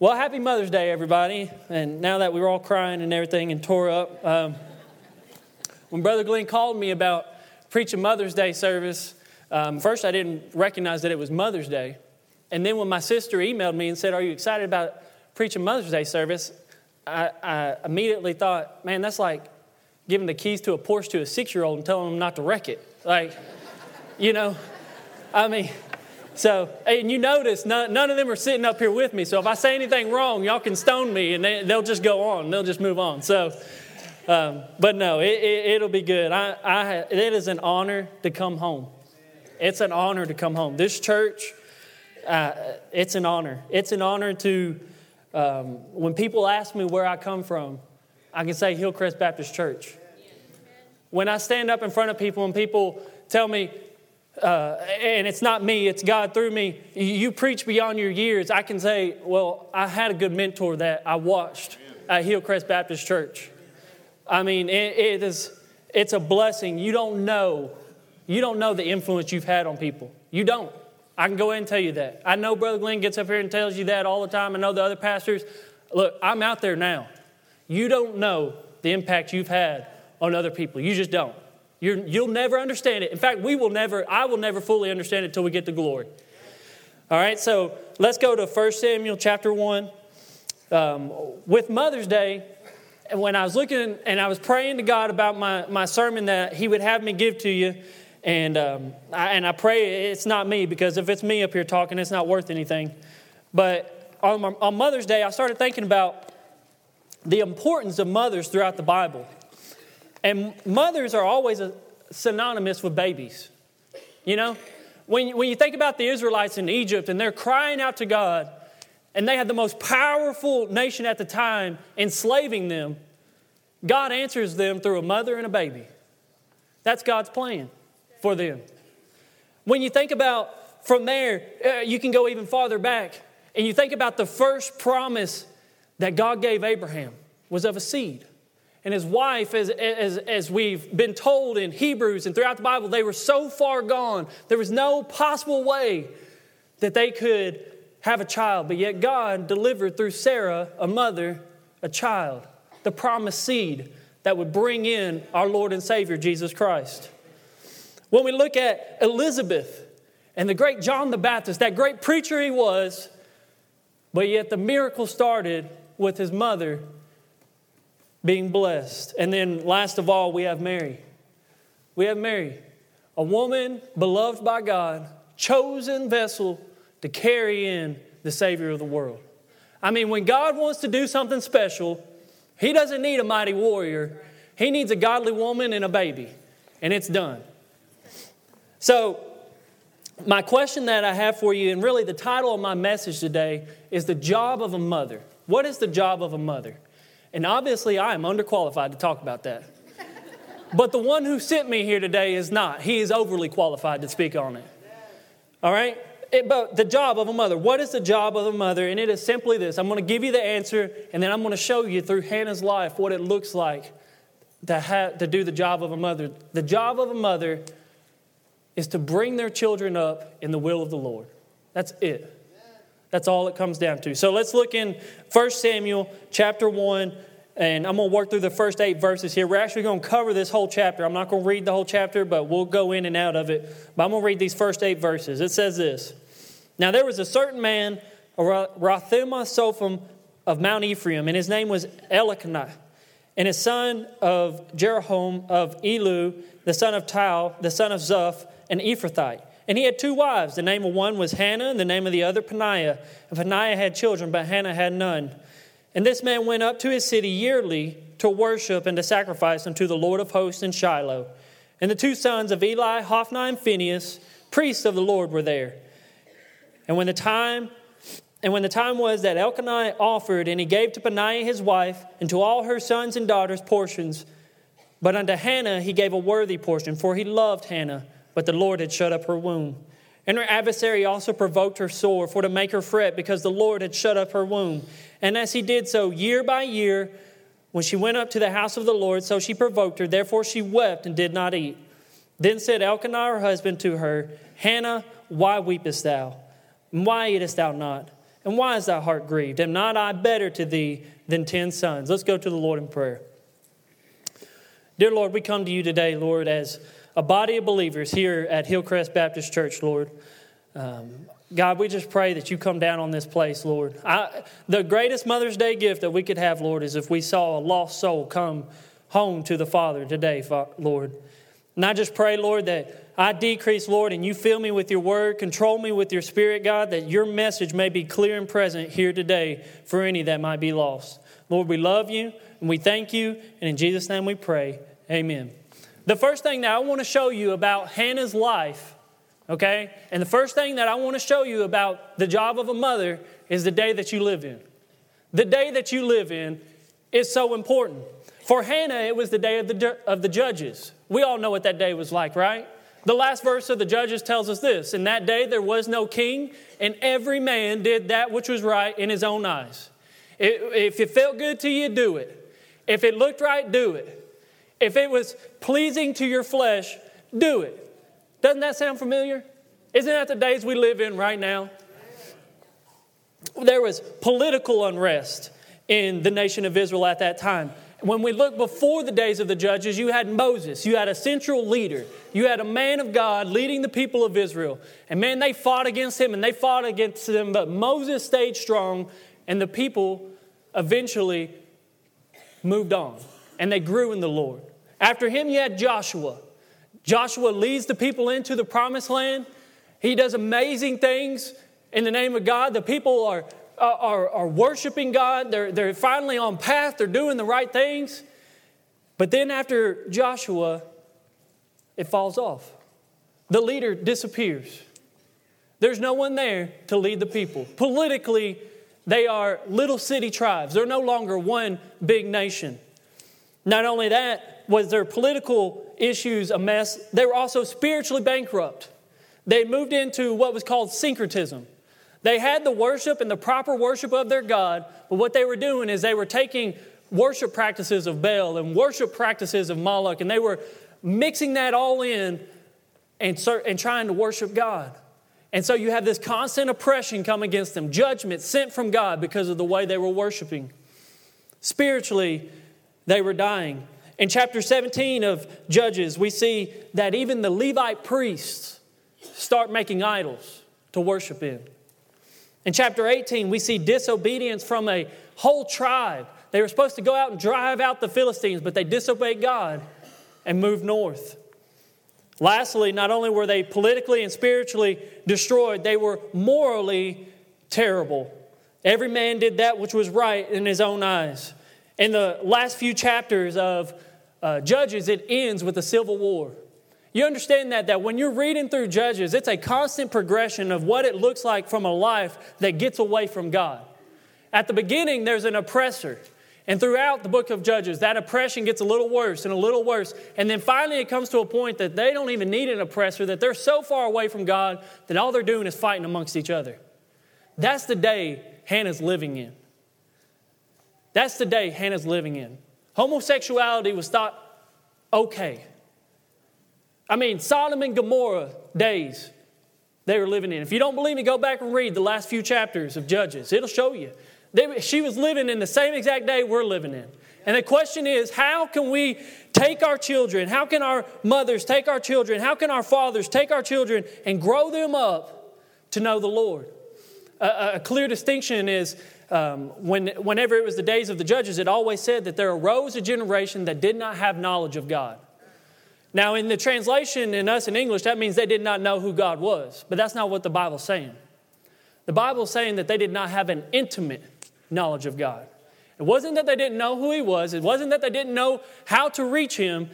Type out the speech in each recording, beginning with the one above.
Well, happy Mother's Day, everybody. And now that we were all crying and everything and tore up, um, when Brother Glenn called me about preaching Mother's Day service, um, first I didn't recognize that it was Mother's Day. And then when my sister emailed me and said, Are you excited about preaching Mother's Day service? I, I immediately thought, Man, that's like giving the keys to a Porsche to a six year old and telling them not to wreck it. Like, you know, I mean, so, and you notice none, none, of them are sitting up here with me. So if I say anything wrong, y'all can stone me and they, will just go on. They'll just move on. So, um, but no, it, will it, be good. I, I, it is an honor to come home. It's an honor to come home. This church, uh, it's an honor. It's an honor to, um, when people ask me where I come from, I can say Hillcrest Baptist Church. When I stand up in front of people and people tell me, uh, and it's not me, it's God through me. You preach beyond your years. I can say, well, I had a good mentor that I watched at Hillcrest Baptist Church. I mean, it, it is, it's a blessing. You don't know, you don't know the influence you've had on people. You don't. I can go ahead and tell you that. I know Brother Glenn gets up here and tells you that all the time. I know the other pastors. Look, I'm out there now. You don't know the impact you've had on other people. You just don't you will never understand it. In fact, we will never, I will never fully understand it until we get to glory. All right, so let's go to 1 Samuel chapter 1. Um, with Mother's Day, and when I was looking and I was praying to God about my, my sermon that He would have me give to you, and, um, I, and I pray it's not me because if it's me up here talking, it's not worth anything. But on, my, on Mother's Day, I started thinking about the importance of mothers throughout the Bible. And mothers are always synonymous with babies. You know, when when you think about the Israelites in Egypt and they're crying out to God, and they had the most powerful nation at the time enslaving them, God answers them through a mother and a baby. That's God's plan for them. When you think about from there, uh, you can go even farther back, and you think about the first promise that God gave Abraham was of a seed and his wife, as, as, as we've been told in Hebrews and throughout the Bible, they were so far gone, there was no possible way that they could have a child. But yet, God delivered through Sarah, a mother, a child, the promised seed that would bring in our Lord and Savior, Jesus Christ. When we look at Elizabeth and the great John the Baptist, that great preacher he was, but yet the miracle started with his mother being blessed. And then, last of all, we have Mary. We have Mary, a woman beloved by God, chosen vessel to carry in the Savior of the world. I mean, when God wants to do something special, He doesn't need a mighty warrior, He needs a godly woman and a baby, and it's done. So, my question that I have for you, and really the title of my message today, is the job of a mother. What is the job of a mother? And obviously, I am underqualified to talk about that. But the one who sent me here today is not. He is overly qualified to speak on it. All right? It, but the job of a mother. What is the job of a mother? And it is simply this I'm going to give you the answer, and then I'm going to show you through Hannah's life what it looks like to, have, to do the job of a mother. The job of a mother is to bring their children up in the will of the Lord. That's it. That's all it comes down to. So let's look in 1 Samuel chapter 1, and I'm going to work through the first eight verses here. We're actually going to cover this whole chapter. I'm not going to read the whole chapter, but we'll go in and out of it. But I'm going to read these first eight verses. It says this Now there was a certain man, Rathema Sophim of Mount Ephraim, and his name was Elkanah, and his son of Jeroham of Elu, the son of Tohu, the son of Zuph, an Ephrathite. And he had two wives. The name of one was Hannah, and the name of the other Peninnah. And Peninnah had children, but Hannah had none. And this man went up to his city yearly to worship and to sacrifice unto the Lord of hosts in Shiloh. And the two sons of Eli, Hophni and Phinehas, priests of the Lord, were there. And when the time and when the time was that Elkanah offered, and he gave to Peninnah his wife, and to all her sons and daughters portions, but unto Hannah he gave a worthy portion, for he loved Hannah but the Lord had shut up her womb. And her adversary also provoked her sore, for to make her fret, because the Lord had shut up her womb. And as he did so, year by year, when she went up to the house of the Lord, so she provoked her. Therefore she wept and did not eat. Then said Elkanah her husband to her, Hannah, why weepest thou? And why eatest thou not? And why is thy heart grieved? Am not I better to thee than ten sons? Let's go to the Lord in prayer. Dear Lord, we come to you today, Lord, as a body of believers here at Hillcrest Baptist Church, Lord. Um, God, we just pray that you come down on this place, Lord. I, the greatest Mother's Day gift that we could have, Lord, is if we saw a lost soul come home to the Father today, Lord. And I just pray, Lord, that I decrease, Lord, and you fill me with your word, control me with your spirit, God, that your message may be clear and present here today for any that might be lost. Lord, we love you and we thank you, and in Jesus' name we pray. Amen. The first thing that I want to show you about Hannah's life okay? And the first thing that I want to show you about the job of a mother is the day that you live in. The day that you live in is so important. For Hannah, it was the day of the, of the judges. We all know what that day was like, right? The last verse of the Judges tells us this In that day there was no king, and every man did that which was right in his own eyes. If it felt good to you, do it. If it looked right, do it. If it was pleasing to your flesh, do it. Doesn't that sound familiar? Isn't that the days we live in right now? There was political unrest in the nation of Israel at that time. When we look before the days of the judges, you had Moses, you had a central leader, you had a man of God leading the people of Israel. And man, they fought against him and they fought against him, but Moses stayed strong, and the people eventually moved on and they grew in the Lord. After him, you had Joshua. Joshua leads the people into the promised land. He does amazing things in the name of God. The people are, are, are worshiping God. They're, they're finally on path. They're doing the right things. But then after Joshua, it falls off. The leader disappears. There's no one there to lead the people. Politically, they are little city tribes. They're no longer one big nation. Not only that, was their political issues a mess, they were also spiritually bankrupt. They moved into what was called syncretism. They had the worship and the proper worship of their God, but what they were doing is they were taking worship practices of Baal and worship practices of Moloch, and they were mixing that all in and, and trying to worship God. And so you have this constant oppression come against them, judgment sent from God because of the way they were worshiping. Spiritually, they were dying. In chapter 17 of Judges, we see that even the Levite priests start making idols to worship in. In chapter 18, we see disobedience from a whole tribe. They were supposed to go out and drive out the Philistines, but they disobeyed God and moved north. Lastly, not only were they politically and spiritually destroyed, they were morally terrible. Every man did that which was right in his own eyes. In the last few chapters of uh, Judges, it ends with a civil war. You understand that, that when you're reading through Judges, it's a constant progression of what it looks like from a life that gets away from God. At the beginning, there's an oppressor. And throughout the book of Judges, that oppression gets a little worse and a little worse. And then finally, it comes to a point that they don't even need an oppressor, that they're so far away from God that all they're doing is fighting amongst each other. That's the day Hannah's living in. That's the day Hannah's living in. Homosexuality was thought okay. I mean, Sodom and Gomorrah days they were living in. If you don't believe me, go back and read the last few chapters of Judges. It'll show you. They, she was living in the same exact day we're living in. And the question is how can we take our children? How can our mothers take our children? How can our fathers take our children and grow them up to know the Lord? A, a clear distinction is um, when, whenever it was the days of the judges, it always said that there arose a generation that did not have knowledge of God. Now, in the translation in us in English, that means they did not know who God was, but that's not what the Bible's saying. The Bible's saying that they did not have an intimate knowledge of God. It wasn't that they didn't know who He was, it wasn't that they didn't know how to reach Him,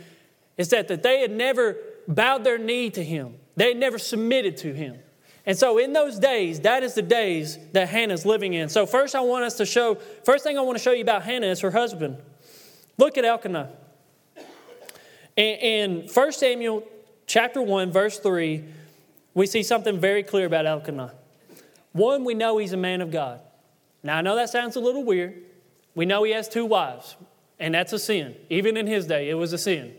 it's that, that they had never bowed their knee to Him, they had never submitted to Him. And so in those days, that is the days that Hannah's living in. So first I want us to show, first thing I want to show you about Hannah is her husband. Look at Elkanah. In 1 Samuel chapter 1, verse 3, we see something very clear about Elkanah. One, we know he's a man of God. Now I know that sounds a little weird. We know he has two wives, and that's a sin. Even in his day, it was a sin.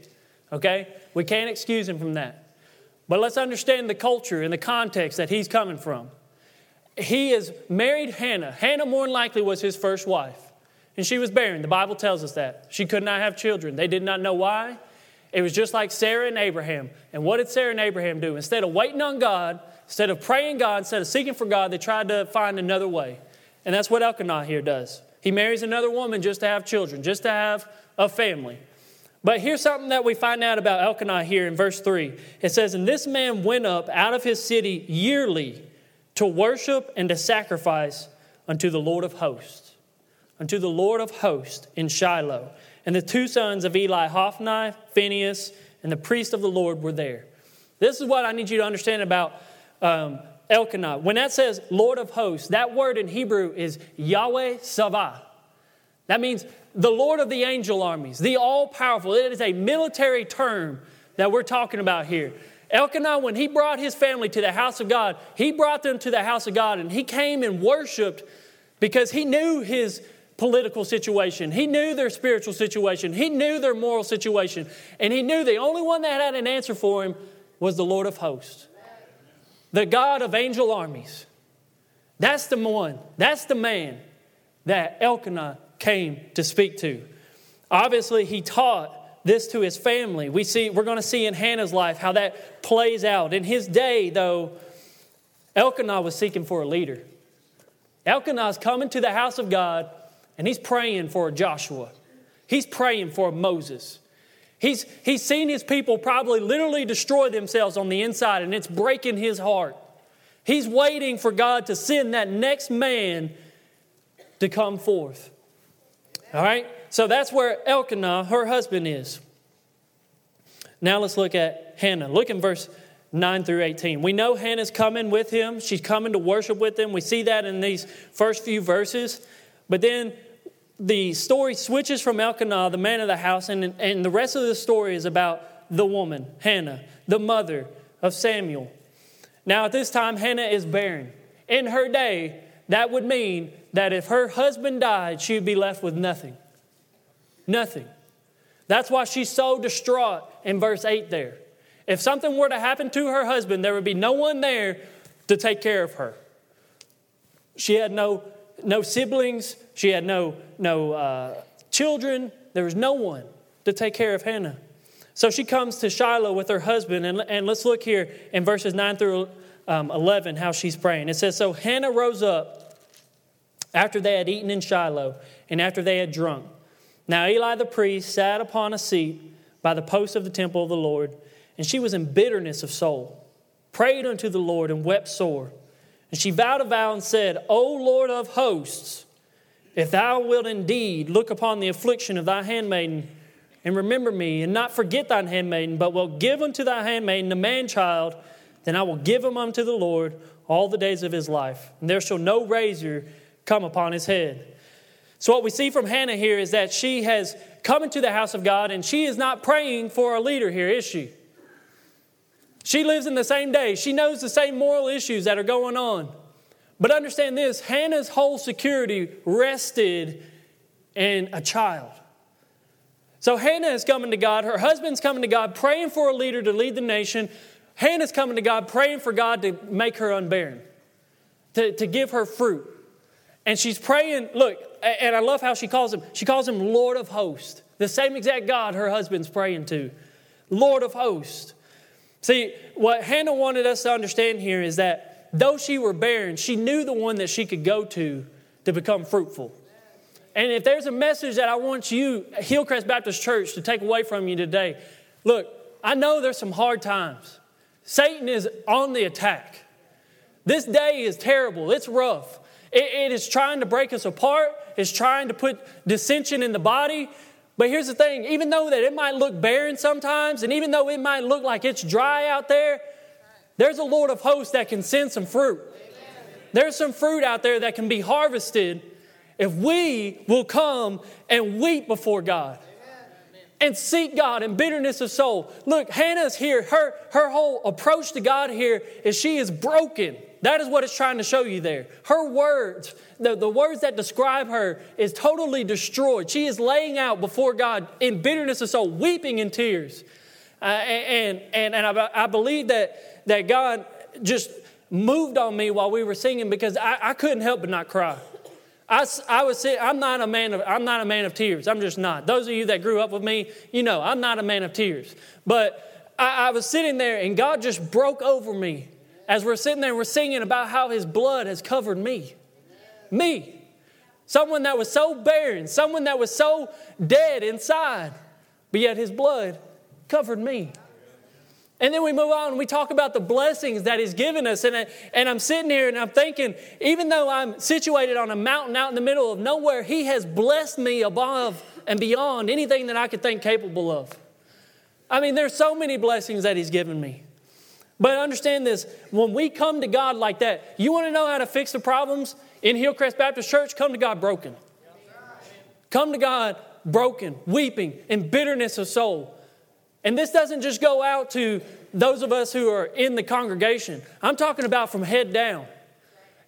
Okay? We can't excuse him from that. But let's understand the culture and the context that he's coming from. he has married Hannah. Hannah, more than likely, was his first wife. And she was barren. The Bible tells us that. She could not have children. They did not know why. It was just like Sarah and Abraham. And what did Sarah and Abraham do? Instead of waiting on God, instead of praying God, instead of seeking for God, they tried to find another way. And that's what Elkanah here does. He marries another woman just to have children, just to have a family. But here's something that we find out about Elkanah here in verse 3. It says, And this man went up out of his city yearly to worship and to sacrifice unto the Lord of hosts, unto the Lord of hosts in Shiloh. And the two sons of Eli, Hophni, Phinehas, and the priest of the Lord were there. This is what I need you to understand about um, Elkanah. When that says Lord of hosts, that word in Hebrew is Yahweh Savah. That means the Lord of the angel armies, the all powerful. It is a military term that we're talking about here. Elkanah, when he brought his family to the house of God, he brought them to the house of God and he came and worshiped because he knew his political situation. He knew their spiritual situation. He knew their moral situation. And he knew the only one that had an answer for him was the Lord of hosts, the God of angel armies. That's the one, that's the man that Elkanah came to speak to. Obviously, he taught this to his family. We see, we're going to see in Hannah's life how that plays out. In his day, though, Elkanah was seeking for a leader. Elkanah's coming to the house of God and he's praying for a Joshua. He's praying for Moses. He's, he's seen his people probably literally destroy themselves on the inside, and it's breaking his heart. He's waiting for God to send that next man to come forth. All right? So that's where Elkanah, her husband, is. Now let's look at Hannah. Look in verse 9 through 18. We know Hannah's coming with him. She's coming to worship with him. We see that in these first few verses. But then the story switches from Elkanah, the man of the house, and, and the rest of the story is about the woman, Hannah, the mother of Samuel. Now, at this time, Hannah is barren. In her day, that would mean that if her husband died, she would be left with nothing. Nothing. That's why she's so distraught in verse 8 there. If something were to happen to her husband, there would be no one there to take care of her. She had no, no siblings, she had no, no uh, children, there was no one to take care of Hannah. So she comes to Shiloh with her husband, and, and let's look here in verses 9 through um, 11 how she's praying. It says, So Hannah rose up after they had eaten in Shiloh, and after they had drunk. Now Eli the priest sat upon a seat by the post of the temple of the Lord, and she was in bitterness of soul, prayed unto the Lord, and wept sore. And she vowed a vow and said, O Lord of hosts, if thou wilt indeed look upon the affliction of thy handmaiden, and remember me, and not forget thine handmaiden, but will give unto thy handmaiden a man child, then I will give him unto the Lord all the days of his life. And there shall no razor come upon his head. So, what we see from Hannah here is that she has come into the house of God and she is not praying for a leader here, is she? She lives in the same day. She knows the same moral issues that are going on. But understand this Hannah's whole security rested in a child. So Hannah is coming to God. Her husband's coming to God, praying for a leader to lead the nation. Hannah's coming to God, praying for God to make her unbarren, to, to give her fruit. And she's praying, look, and I love how she calls him. She calls him Lord of Hosts, the same exact God her husband's praying to. Lord of Hosts. See, what Hannah wanted us to understand here is that though she were barren, she knew the one that she could go to to become fruitful. And if there's a message that I want you, Hillcrest Baptist Church, to take away from you today, look, I know there's some hard times. Satan is on the attack. This day is terrible, it's rough. It, it is trying to break us apart, it's trying to put dissension in the body. But here's the thing even though that it might look barren sometimes, and even though it might look like it's dry out there, there's a Lord of hosts that can send some fruit. There's some fruit out there that can be harvested if we will come and weep before God and seek God in bitterness of soul. Look, Hannah's here. Her, her whole approach to God here is she is broken. That is what it's trying to show you there. Her words, the, the words that describe her, is totally destroyed. She is laying out before God in bitterness of soul, weeping in tears. Uh, and, and, and I, I believe that, that God just moved on me while we were singing because I, I couldn't help but not cry. I, I was sitting, I'm not a man of I'm not a man of tears. I'm just not. Those of you that grew up with me, you know I'm not a man of tears. But I, I was sitting there and God just broke over me as we're sitting there we're singing about how His blood has covered me, me, someone that was so barren, someone that was so dead inside, but yet His blood covered me. And then we move on and we talk about the blessings that He's given us. And, I, and I'm sitting here and I'm thinking, even though I'm situated on a mountain out in the middle of nowhere, He has blessed me above and beyond anything that I could think capable of. I mean, there's so many blessings that He's given me. But understand this when we come to God like that, you want to know how to fix the problems in Hillcrest Baptist Church? Come to God broken. Come to God broken, weeping, in bitterness of soul. And this doesn't just go out to those of us who are in the congregation. I'm talking about from head down.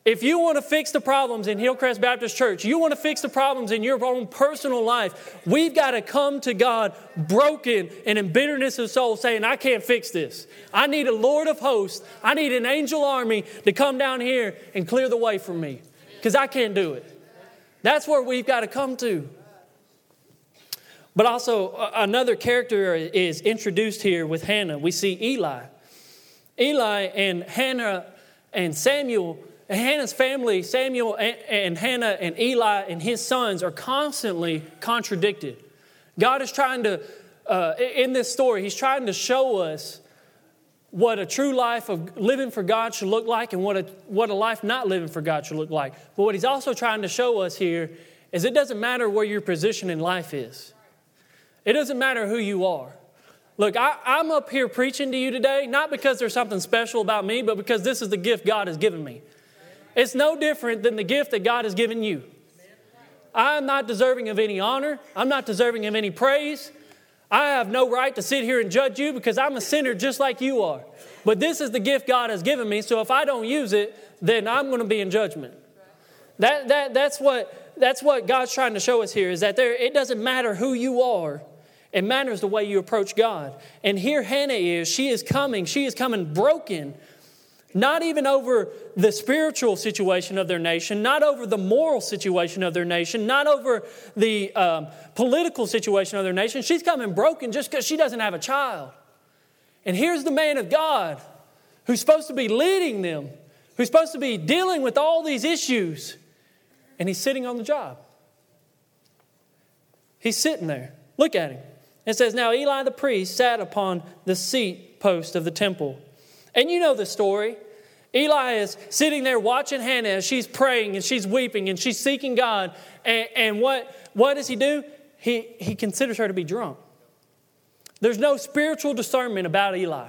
If you want to fix the problems in Hillcrest Baptist Church, you want to fix the problems in your own personal life, we've got to come to God broken and in bitterness of soul, saying, I can't fix this. I need a Lord of hosts, I need an angel army to come down here and clear the way for me because I can't do it. That's where we've got to come to. But also, another character is introduced here with Hannah. We see Eli. Eli and Hannah and Samuel, Hannah's family, Samuel and, and Hannah and Eli and his sons are constantly contradicted. God is trying to, uh, in this story, He's trying to show us what a true life of living for God should look like and what a, what a life not living for God should look like. But what He's also trying to show us here is it doesn't matter where your position in life is. It doesn't matter who you are. Look, I, am up here preaching to you today, not because there's something special about me, but because this is the gift God has given me. It's no different than the gift that God has given you. I'm not deserving of any honor, I'm not deserving of any praise. I have no right to sit here and judge you because I'm a sinner just like you are. But this is the gift God has given me, so if I don't use it, then I'm going to be in judgment. That, that, that's, what, that's what God's trying to show us here is that there, it doesn't matter who you are, it matters the way you approach God. And here Hannah is. She is coming. She is coming broken, not even over the spiritual situation of their nation, not over the moral situation of their nation, not over the um, political situation of their nation. She's coming broken just because she doesn't have a child. And here's the man of God who's supposed to be leading them, who's supposed to be dealing with all these issues, and he's sitting on the job. He's sitting there. Look at him. It says, Now Eli the priest sat upon the seat post of the temple. And you know the story. Eli is sitting there watching Hannah as she's praying and she's weeping and she's seeking God. And, and what, what does he do? He, he considers her to be drunk. There's no spiritual discernment about Eli.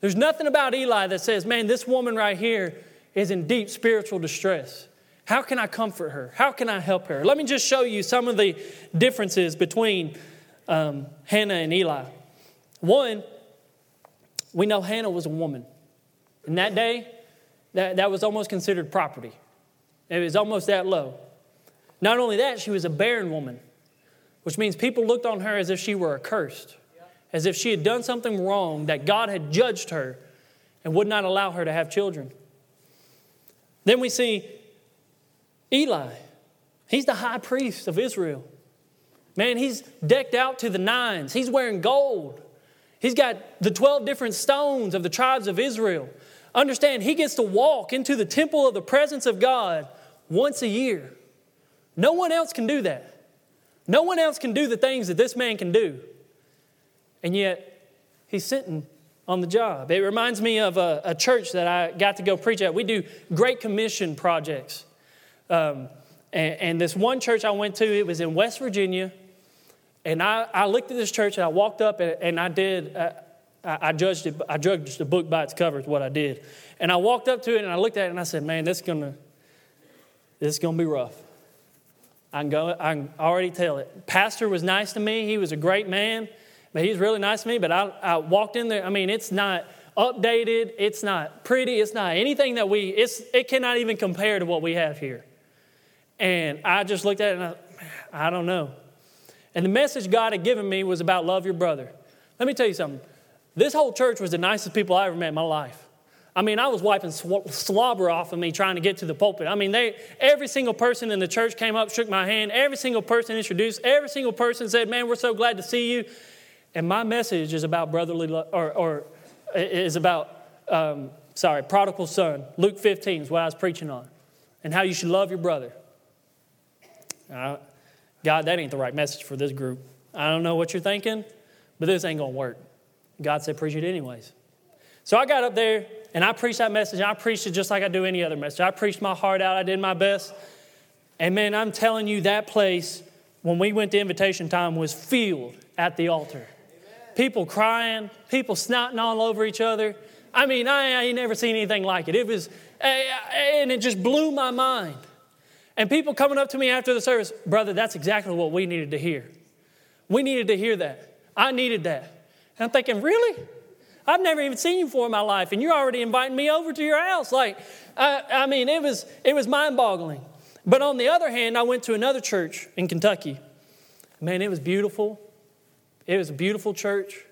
There's nothing about Eli that says, man, this woman right here is in deep spiritual distress. How can I comfort her? How can I help her? Let me just show you some of the differences between um, Hannah and Eli. One, we know Hannah was a woman. In that day, that, that was almost considered property. It was almost that low. Not only that, she was a barren woman, which means people looked on her as if she were accursed, as if she had done something wrong, that God had judged her and would not allow her to have children. Then we see Eli. He's the high priest of Israel. Man, he's decked out to the nines. He's wearing gold. He's got the 12 different stones of the tribes of Israel. Understand, he gets to walk into the temple of the presence of God once a year. No one else can do that. No one else can do the things that this man can do. And yet, he's sitting on the job. It reminds me of a, a church that I got to go preach at. We do Great Commission projects. Um, and, and this one church I went to, it was in West Virginia. And I, I looked at this church and I walked up and, and I did, uh, I, I, judged it, I judged the book by its cover, is what I did. And I walked up to it and I looked at it and I said, man, this is gonna, this is gonna be rough. I can go, I can already tell it. Pastor was nice to me. He was a great man, but he was really nice to me. But I, I walked in there. I mean, it's not updated. It's not pretty. It's not anything that we, it's, it cannot even compare to what we have here. And I just looked at it and I, I don't know. And the message God had given me was about love your brother. Let me tell you something. This whole church was the nicest people I ever met in my life. I mean, I was wiping slobber off of me trying to get to the pulpit. I mean, they, every single person in the church came up, shook my hand. Every single person introduced. Every single person said, "Man, we're so glad to see you." And my message is about brotherly love, or, or is about, um, sorry, prodigal son. Luke 15 is what I was preaching on, and how you should love your brother. Uh, God, that ain't the right message for this group. I don't know what you're thinking, but this ain't gonna work. God said, preach it anyways. So I got up there and I preached that message. I preached it just like I do any other message. I preached my heart out. I did my best. And man, I'm telling you, that place, when we went to invitation time, was filled at the altar. People crying, people snotting all over each other. I mean, I, ain't never seen anything like it. It was, eh, eh, and it just blew my mind. And people coming up to me after the service, brother, that's exactly what we needed to hear. We needed to hear that. I needed that. And I'm thinking, really? I've never even seen you before in my life, and you're already inviting me over to your house. Like, I, I mean, it was, it was mind boggling. But on the other hand, I went to another church in Kentucky. Man, it was beautiful. It was a beautiful church.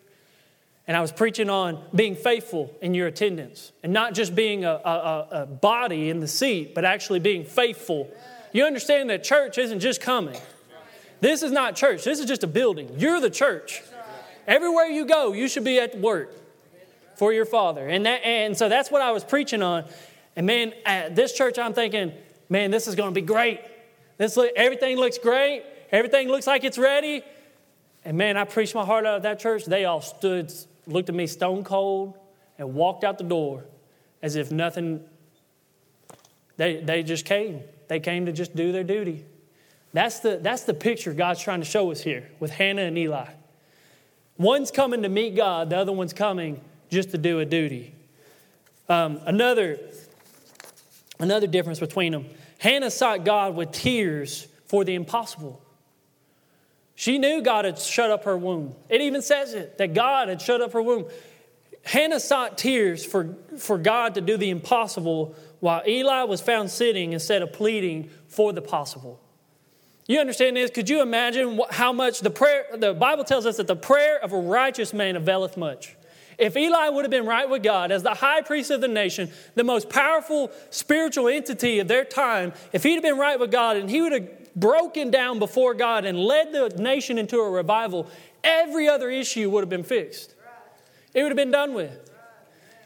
And I was preaching on being faithful in your attendance and not just being a, a, a body in the seat, but actually being faithful. You understand that church isn't just coming. This is not church, this is just a building. You're the church. Everywhere you go, you should be at work for your father. And, that, and so that's what I was preaching on. And man, at this church, I'm thinking, man, this is going to be great. This everything looks great. Everything looks like it's ready. And man, I preached my heart out of that church. They all stood, looked at me stone cold, and walked out the door as if nothing. They, they just came. They came to just do their duty. That's the, that's the picture God's trying to show us here with Hannah and Eli. One's coming to meet God, the other one's coming just to do a duty. Um, another, another difference between them Hannah sought God with tears for the impossible. She knew God had shut up her womb. It even says it that God had shut up her womb. Hannah sought tears for, for God to do the impossible while Eli was found sitting instead of pleading for the possible. You understand this? Could you imagine how much the prayer, the Bible tells us that the prayer of a righteous man availeth much. If Eli would have been right with God as the high priest of the nation, the most powerful spiritual entity of their time, if he'd have been right with God and he would have broken down before God and led the nation into a revival, every other issue would have been fixed. It would have been done with.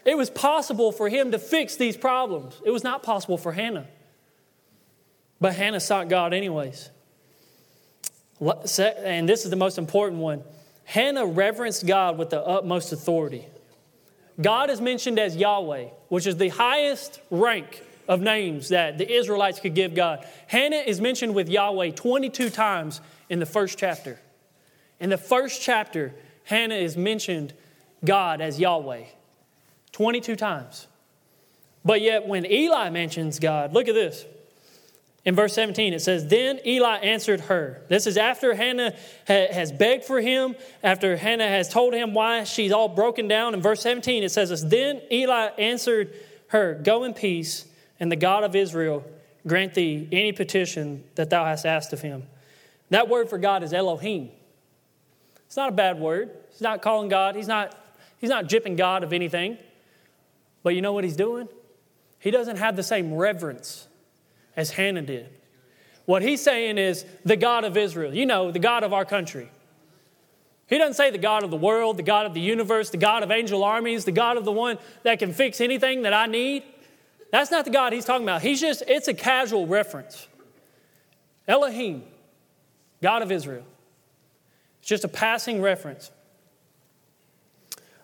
It was possible for him to fix these problems. It was not possible for Hannah. But Hannah sought God anyways. And this is the most important one. Hannah reverenced God with the utmost authority. God is mentioned as Yahweh, which is the highest rank of names that the Israelites could give God. Hannah is mentioned with Yahweh 22 times in the first chapter. In the first chapter, Hannah is mentioned God as Yahweh 22 times. But yet, when Eli mentions God, look at this. In verse 17, it says, Then Eli answered her. This is after Hannah ha- has begged for him, after Hannah has told him why she's all broken down. In verse 17, it says, this, Then Eli answered her, Go in peace, and the God of Israel grant thee any petition that thou hast asked of him. That word for God is Elohim. It's not a bad word. He's not calling God, he's not, he's not jipping God of anything. But you know what he's doing? He doesn't have the same reverence as Hannah did. What he's saying is the God of Israel, you know, the God of our country. He doesn't say the God of the world, the God of the universe, the God of angel armies, the God of the one that can fix anything that I need. That's not the God he's talking about. He's just, it's a casual reference. Elohim, God of Israel. It's just a passing reference.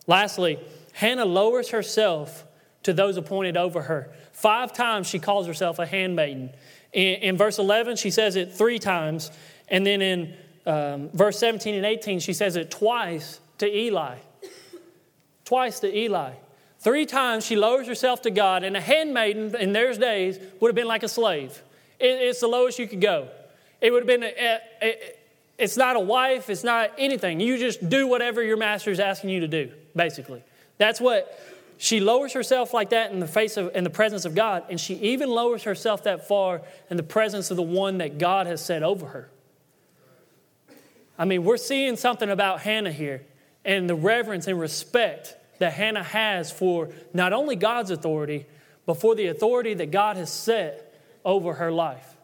Lastly, Hannah lowers herself to those appointed over her. Five times she calls herself a handmaiden. In, in verse 11, she says it three times. And then in um, verse 17 and 18, she says it twice to Eli. Twice to Eli. Three times she lowers herself to God, and a handmaiden in their days would have been like a slave. It, it's the lowest you could go. It would have been, a, a, it's not a wife, it's not anything. You just do whatever your master is asking you to do, basically. That's what she lowers herself like that in the face of in the presence of God, and she even lowers herself that far in the presence of the one that God has set over her. I mean, we're seeing something about Hannah here and the reverence and respect that Hannah has for not only God's authority, but for the authority that God has set over her life.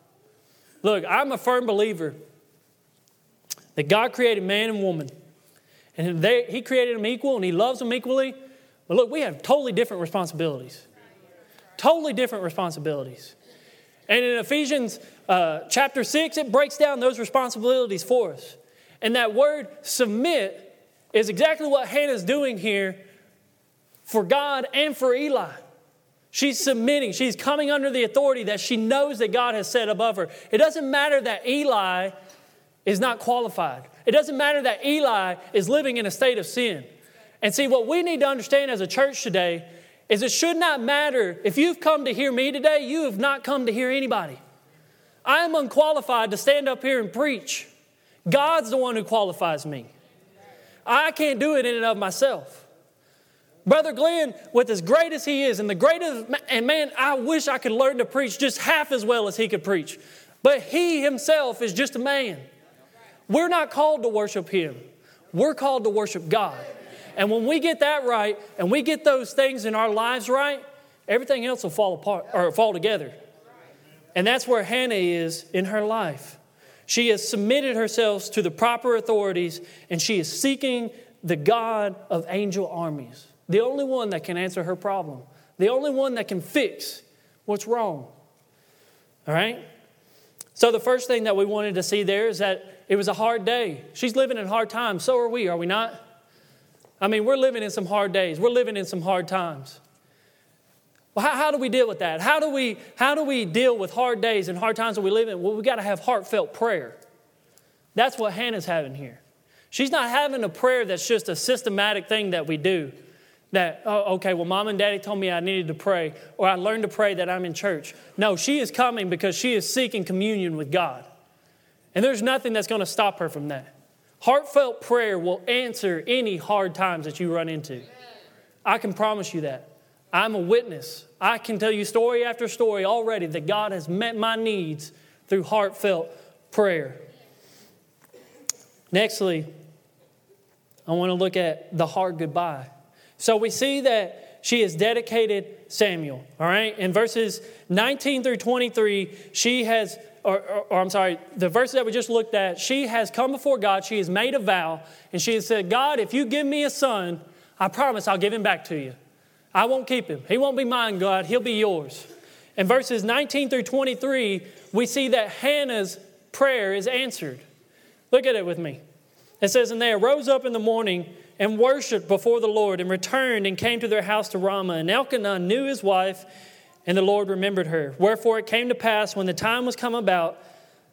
Look, I'm a firm believer that God created man and woman, and they, He created them equal and He loves them equally. But look, we have totally different responsibilities. Totally different responsibilities. And in Ephesians uh, chapter 6, it breaks down those responsibilities for us. And that word submit is exactly what Hannah's doing here for God and for Eli. She's submitting. She's coming under the authority that she knows that God has set above her. It doesn't matter that Eli is not qualified. It doesn't matter that Eli is living in a state of sin. And see, what we need to understand as a church today is it should not matter if you've come to hear me today, you have not come to hear anybody. I am unqualified to stand up here and preach. God's the one who qualifies me. I can't do it in and of myself. Brother Glenn, with as great as he is, and the greatest, and man, I wish I could learn to preach just half as well as he could preach. But he himself is just a man. We're not called to worship him, we're called to worship God. And when we get that right, and we get those things in our lives right, everything else will fall apart or fall together. And that's where Hannah is in her life. She has submitted herself to the proper authorities, and she is seeking the God of angel armies the only one that can answer her problem, the only one that can fix what's wrong. All right? So, the first thing that we wanted to see there is that it was a hard day. She's living in hard times. So are we, are we not? I mean, we're living in some hard days, we're living in some hard times. Well, how, how do we deal with that? How do, we, how do we deal with hard days and hard times that we live in? Well, we got to have heartfelt prayer. That's what Hannah's having here. She's not having a prayer that's just a systematic thing that we do that, oh, okay, well, mom and daddy told me I needed to pray, or I learned to pray that I'm in church. No, she is coming because she is seeking communion with God. And there's nothing that's going to stop her from that. Heartfelt prayer will answer any hard times that you run into. I can promise you that. I'm a witness. I can tell you story after story already that God has met my needs through heartfelt prayer. Nextly, I want to look at the hard goodbye. So we see that she has dedicated Samuel, all right? In verses 19 through 23, she has, or, or, or, I'm sorry, the verses that we just looked at, she has come before God, she has made a vow, and she has said, God, if you give me a son, I promise I'll give him back to you. I won't keep him. He won't be mine, God, he'll be yours. In verses 19 through 23, we see that Hannah's prayer is answered. Look at it with me. It says, And they arose up in the morning and worshiped before the Lord and returned and came to their house to Ramah. And Elkanah knew his wife, and the Lord remembered her. Wherefore it came to pass when the time was come about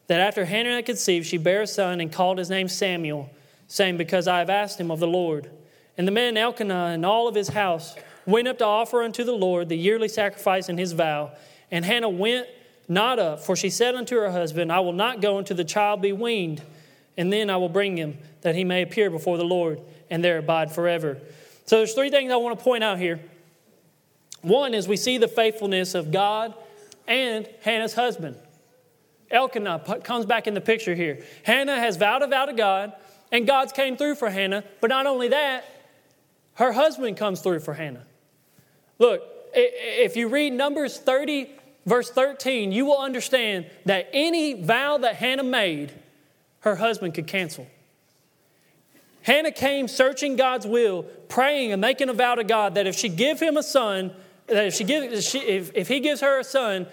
that after Hannah had conceived, she bare a son and called his name Samuel, saying, Because I have asked him of the Lord. And the man Elkanah and all of his house went up to offer unto the Lord the yearly sacrifice and his vow. And Hannah went not up, for she said unto her husband, I will not go until the child be weaned, and then I will bring him, that he may appear before the Lord and there abide forever. So there's three things I want to point out here. One is we see the faithfulness of God and Hannah's husband. Elkanah comes back in the picture here. Hannah has vowed a vow to God, and God's came through for Hannah. But not only that, her husband comes through for Hannah. Look, if you read Numbers 30, verse 13, you will understand that any vow that Hannah made, her husband could cancel. Hannah came searching God's will, praying and making a vow to God that if she give him a son, that if, she give, if, she, if, if he gives her a son,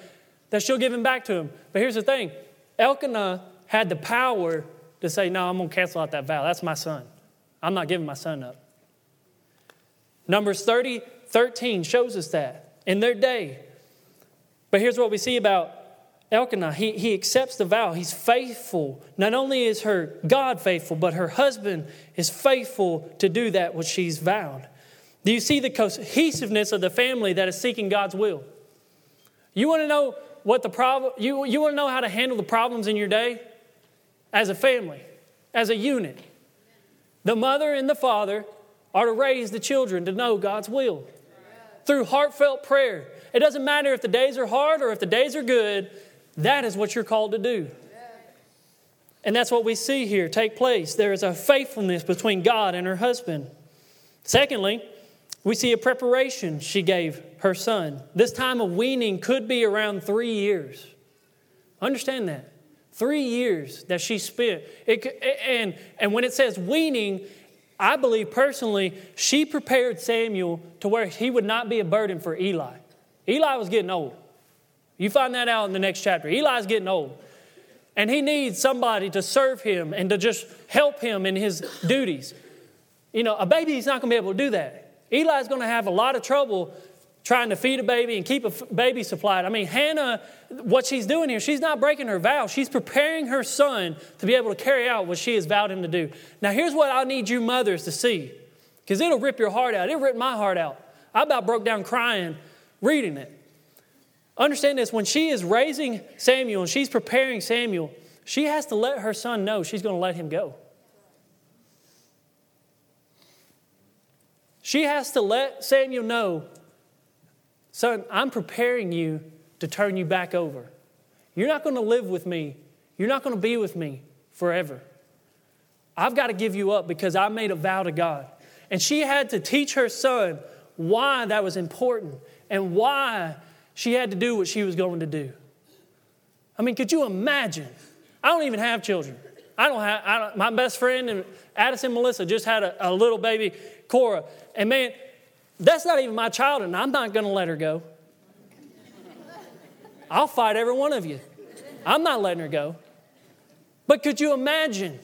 that she'll give him back to him. But here's the thing Elkanah had the power to say, No, I'm going to cancel out that vow. That's my son. I'm not giving my son up. Numbers 30, 13 shows us that in their day. But here's what we see about Elkanah, he, he accepts the vow. He's faithful. Not only is her God faithful, but her husband is faithful to do that which she's vowed. Do you see the cohesiveness of the family that is seeking God's will? You want to know what the problem, you, you want to know how to handle the problems in your day? As a family, as a unit. The mother and the father are to raise the children to know God's will through heartfelt prayer. It doesn't matter if the days are hard or if the days are good, that is what you're called to do. And that's what we see here take place. There is a faithfulness between God and her husband. Secondly, We see a preparation she gave her son. This time of weaning could be around three years. Understand that. Three years that she spent. It, and, and when it says weaning, I believe personally, she prepared Samuel to where he would not be a burden for Eli. Eli was getting old. You find that out in the next chapter. Eli's getting old. And he needs somebody to serve him and to just help him in his duties. You know, a baby is not going to be able to do that. Eli's going to have a lot of trouble trying to feed a baby and keep a baby supplied. I mean, Hannah, what she's doing here, she's not breaking her vow. She's preparing her son to be able to carry out what she has vowed him to do. Now, here's what I need you mothers to see, because it'll rip your heart out. It ripped my heart out. I about broke down crying reading it. Understand this when she is raising Samuel and she's preparing Samuel, she has to let her son know she's going to let him go. She has to let Samuel know, son, I'm preparing you to turn you back over. You're not going to live with me, you're not going to be with me forever. I've got to give you up because I made a vow to God. And she had to teach her son why that was important and why she had to do what she was going to do. I mean, could you imagine? I don't even have children. I don't have, I don't, my best friend and Addison Melissa just had a, a little baby, Cora. And man, that's not even my child, and I'm not going to let her go. I'll fight every one of you. I'm not letting her go. But could you imagine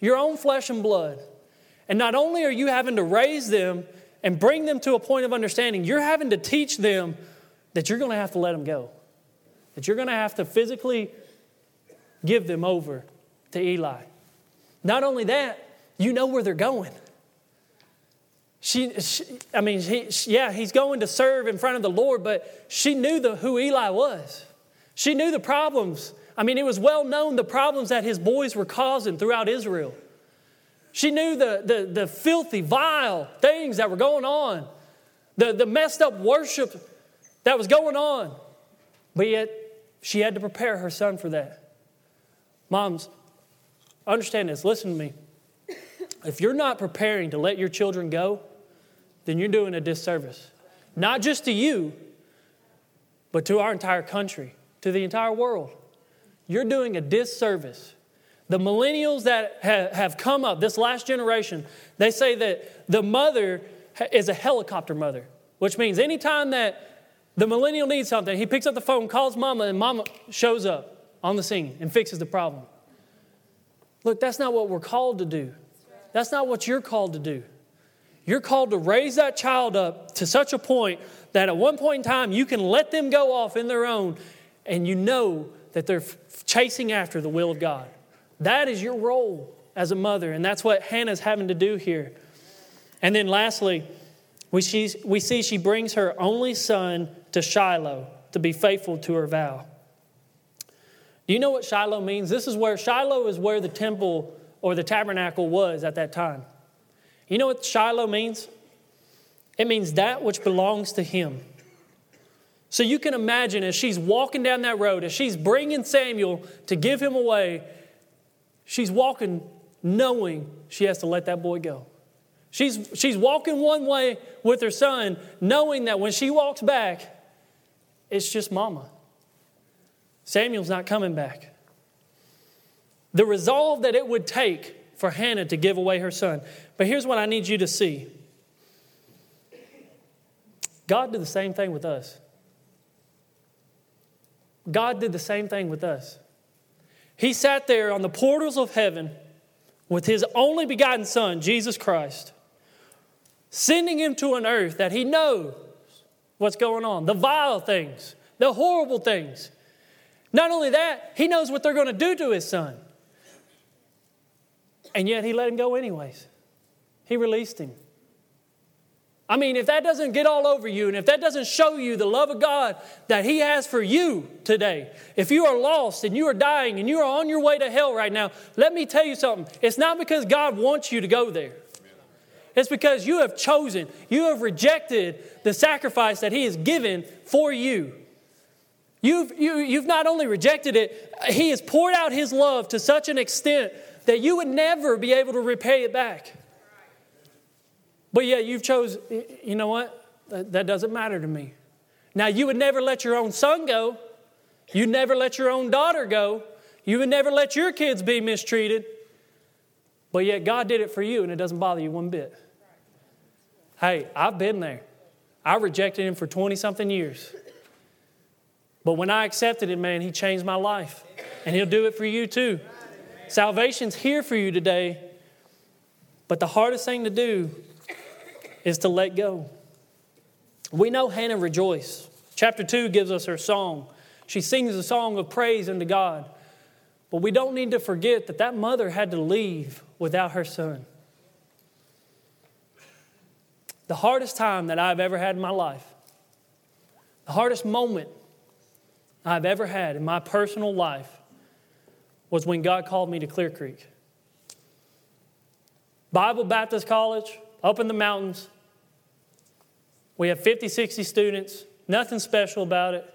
your own flesh and blood? And not only are you having to raise them and bring them to a point of understanding, you're having to teach them that you're going to have to let them go, that you're going to have to physically give them over to Eli. Not only that, you know where they're going. She, she I mean, he, she, yeah, he's going to serve in front of the Lord, but she knew the, who Eli was. She knew the problems. I mean, it was well known the problems that his boys were causing throughout Israel. She knew the, the, the filthy, vile things that were going on, the, the messed up worship that was going on. But yet, she had to prepare her son for that. Moms, understand this. Listen to me. If you're not preparing to let your children go, then you're doing a disservice. Not just to you, but to our entire country, to the entire world. You're doing a disservice. The millennials that have come up, this last generation, they say that the mother is a helicopter mother, which means anytime that the millennial needs something. He picks up the phone, calls mama, and mama shows up on the scene and fixes the problem. Look, that's not what we're called to do. That's not what you're called to do. You're called to raise that child up to such a point that at one point in time you can let them go off in their own and you know that they're chasing after the will of God. That is your role as a mother, and that's what Hannah's having to do here. And then lastly, we see, we see she brings her only son to Shiloh to be faithful to her vow. Do you know what Shiloh means? This is where Shiloh is where the temple or the tabernacle was at that time. You know what Shiloh means? It means that which belongs to him. So you can imagine as she's walking down that road, as she's bringing Samuel to give him away, she's walking knowing she has to let that boy go. She's, she's walking one way with her son, knowing that when she walks back, it's just mama. Samuel's not coming back. The resolve that it would take for Hannah to give away her son. But here's what I need you to see God did the same thing with us. God did the same thing with us. He sat there on the portals of heaven with his only begotten Son, Jesus Christ, sending him to an earth that he knows what's going on, the vile things, the horrible things. Not only that, he knows what they're going to do to his son. And yet he let him go anyways. He released him. I mean, if that doesn't get all over you and if that doesn't show you the love of God that He has for you today, if you are lost and you are dying and you are on your way to hell right now, let me tell you something. It's not because God wants you to go there. It's because you have chosen, you have rejected the sacrifice that He has given for you. You've, you, have you have not only rejected it, He has poured out His love to such an extent that you would never be able to repay it back. But yeah, you've chose, you know what? That doesn't matter to me. Now, you would never let your own son go. You'd never let your own daughter go. You would never let your kids be mistreated. But yet, God did it for you, and it doesn't bother you one bit. Hey, I've been there. I rejected Him for 20 something years. But when I accepted Him, man, He changed my life. And He'll do it for you too. Salvation's here for you today. But the hardest thing to do is to let go. We know Hannah rejoiced. Chapter 2 gives us her song. She sings a song of praise unto God. But we don't need to forget that that mother had to leave without her son. The hardest time that I've ever had in my life, the hardest moment I've ever had in my personal life was when God called me to Clear Creek. Bible Baptist College, up in the mountains. We have 50, 60 students, nothing special about it.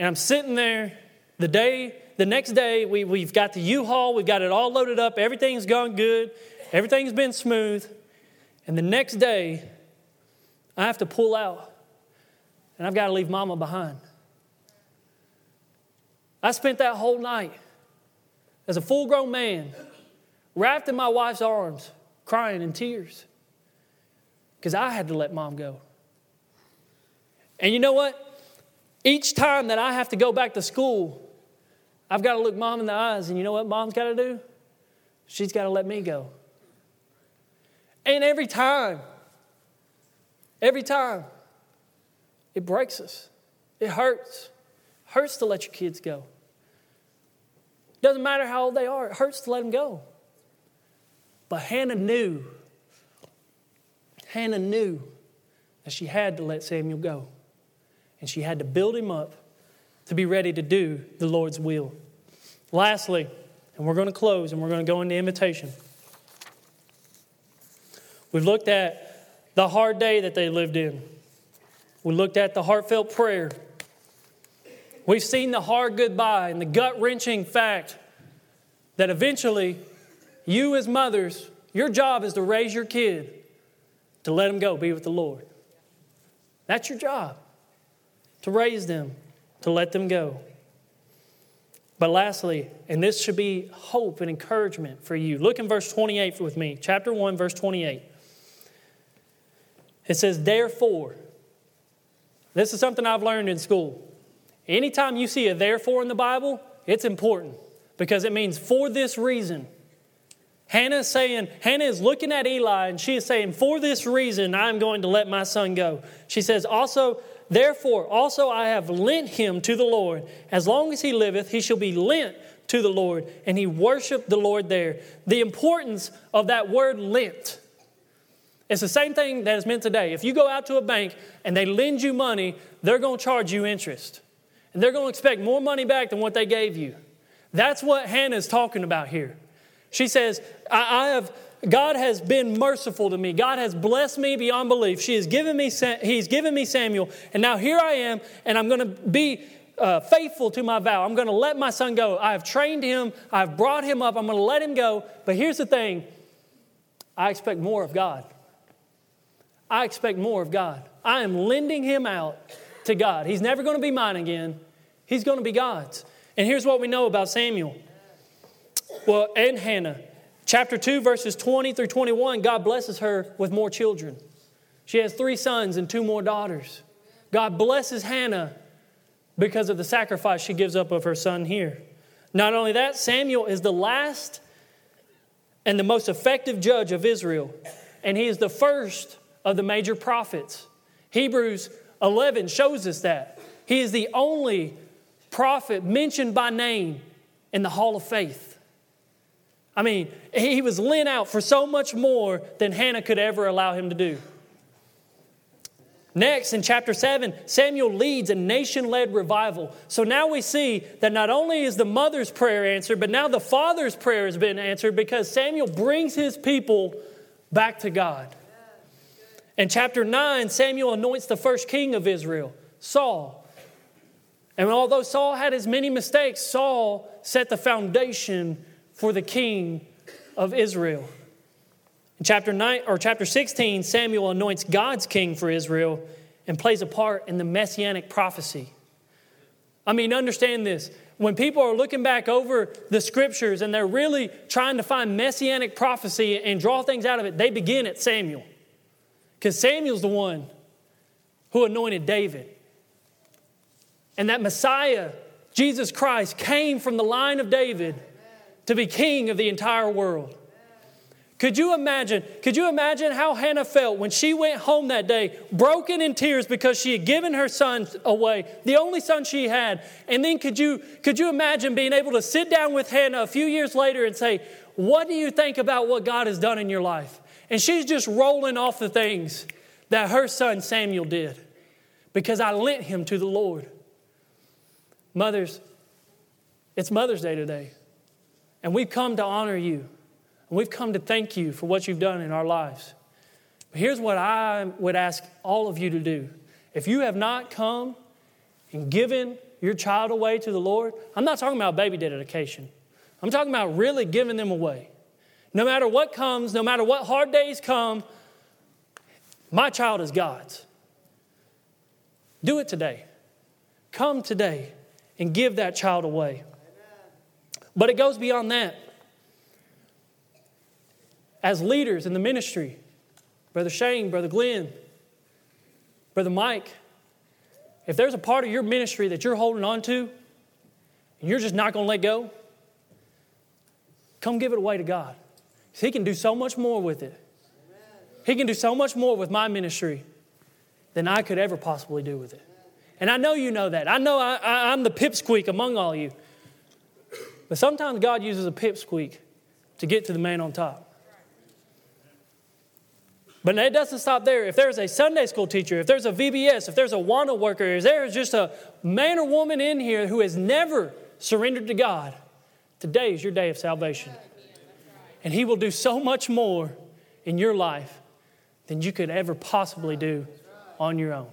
And I'm sitting there the day, the next day, we, we've got the U-Haul, we've got it all loaded up, everything's gone good, everything's been smooth. And the next day, I have to pull out and I've got to leave mama behind. I spent that whole night as a full grown man wrapped in my wife's arms, crying in tears because I had to let mom go. And you know what? Each time that I have to go back to school, I've got to look mom in the eyes, and you know what mom's got to do? She's got to let me go. And every time, every time, it breaks us. It hurts. It hurts to let your kids go. Doesn't matter how old they are, it hurts to let them go. But Hannah knew, Hannah knew that she had to let Samuel go. And she had to build him up to be ready to do the Lord's will. Lastly, and we're going to close and we're going to go into invitation. We've looked at the hard day that they lived in. We looked at the heartfelt prayer. We've seen the hard goodbye and the gut wrenching fact that eventually, you as mothers, your job is to raise your kid to let them go be with the Lord. That's your job, to raise them, to let them go. But lastly, and this should be hope and encouragement for you. Look in verse 28 with me, chapter 1, verse 28. It says, Therefore, this is something I've learned in school. Anytime you see a therefore in the Bible, it's important because it means for this reason. Hannah is saying, Hannah is looking at Eli and she is saying, For this reason, I'm going to let my son go. She says, Also, therefore, also I have lent him to the Lord. As long as he liveth, he shall be lent to the Lord. And he worshiped the Lord there. The importance of that word lent it's the same thing that is meant today. If you go out to a bank and they lend you money, they're going to charge you interest. And they're going to expect more money back than what they gave you. That's what Hannah is talking about here. She says, I, I have, God has been merciful to me. God has blessed me beyond belief. She has given me, He's given me Samuel. And now here I am, and I'm going to be uh, faithful to my vow. I'm going to let my son go. I have trained him. I've brought him up. I'm going to let him go. But here's the thing I expect more of God. I expect more of God. I am lending him out to God. He's never going to be mine again, he's going to be God's. And here's what we know about Samuel. Well, and Hannah. Chapter 2, verses 20 through 21, God blesses her with more children. She has three sons and two more daughters. God blesses Hannah because of the sacrifice she gives up of her son here. Not only that, Samuel is the last and the most effective judge of Israel, and he is the first of the major prophets. Hebrews 11 shows us that. He is the only prophet mentioned by name in the Hall of Faith. I mean, he was lent out for so much more than Hannah could ever allow him to do. Next, in chapter 7, Samuel leads a nation led revival. So now we see that not only is the mother's prayer answered, but now the father's prayer has been answered because Samuel brings his people back to God. In chapter 9, Samuel anoints the first king of Israel, Saul. And although Saul had as many mistakes, Saul set the foundation for the king of Israel. In chapter 9 or chapter 16, Samuel anoints God's king for Israel and plays a part in the messianic prophecy. I mean, understand this. When people are looking back over the scriptures and they're really trying to find messianic prophecy and draw things out of it, they begin at Samuel. Because Samuel's the one who anointed David. And that Messiah, Jesus Christ, came from the line of David to be king of the entire world. Could you imagine? Could you imagine how Hannah felt when she went home that day, broken in tears because she had given her son away, the only son she had? And then could you could you imagine being able to sit down with Hannah a few years later and say, "What do you think about what God has done in your life?" And she's just rolling off the things that her son Samuel did because I lent him to the Lord. Mothers, it's Mother's Day today, and we've come to honor you. And we've come to thank you for what you've done in our lives. But here's what I would ask all of you to do. If you have not come and given your child away to the Lord, I'm not talking about baby dedication. I'm talking about really giving them away. No matter what comes, no matter what hard days come, my child is God's. Do it today. Come today and give that child away. But it goes beyond that as leaders in the ministry, Brother Shane, Brother Glenn, Brother Mike, if there's a part of your ministry that you're holding on to and you're just not going to let go, come give it away to God. He can do so much more with it. He can do so much more with my ministry than I could ever possibly do with it. And I know you know that. I know I, am the pipsqueak among all you. But sometimes God uses a pipsqueak to get to the man on top. But it doesn't stop there. If there's a Sunday school teacher, if there's a VBS, if there's AWANA worker, if there's just a man or woman in here who has never surrendered to God, today is your day of salvation. And He will do so much more in your life than you could ever possibly do on your own.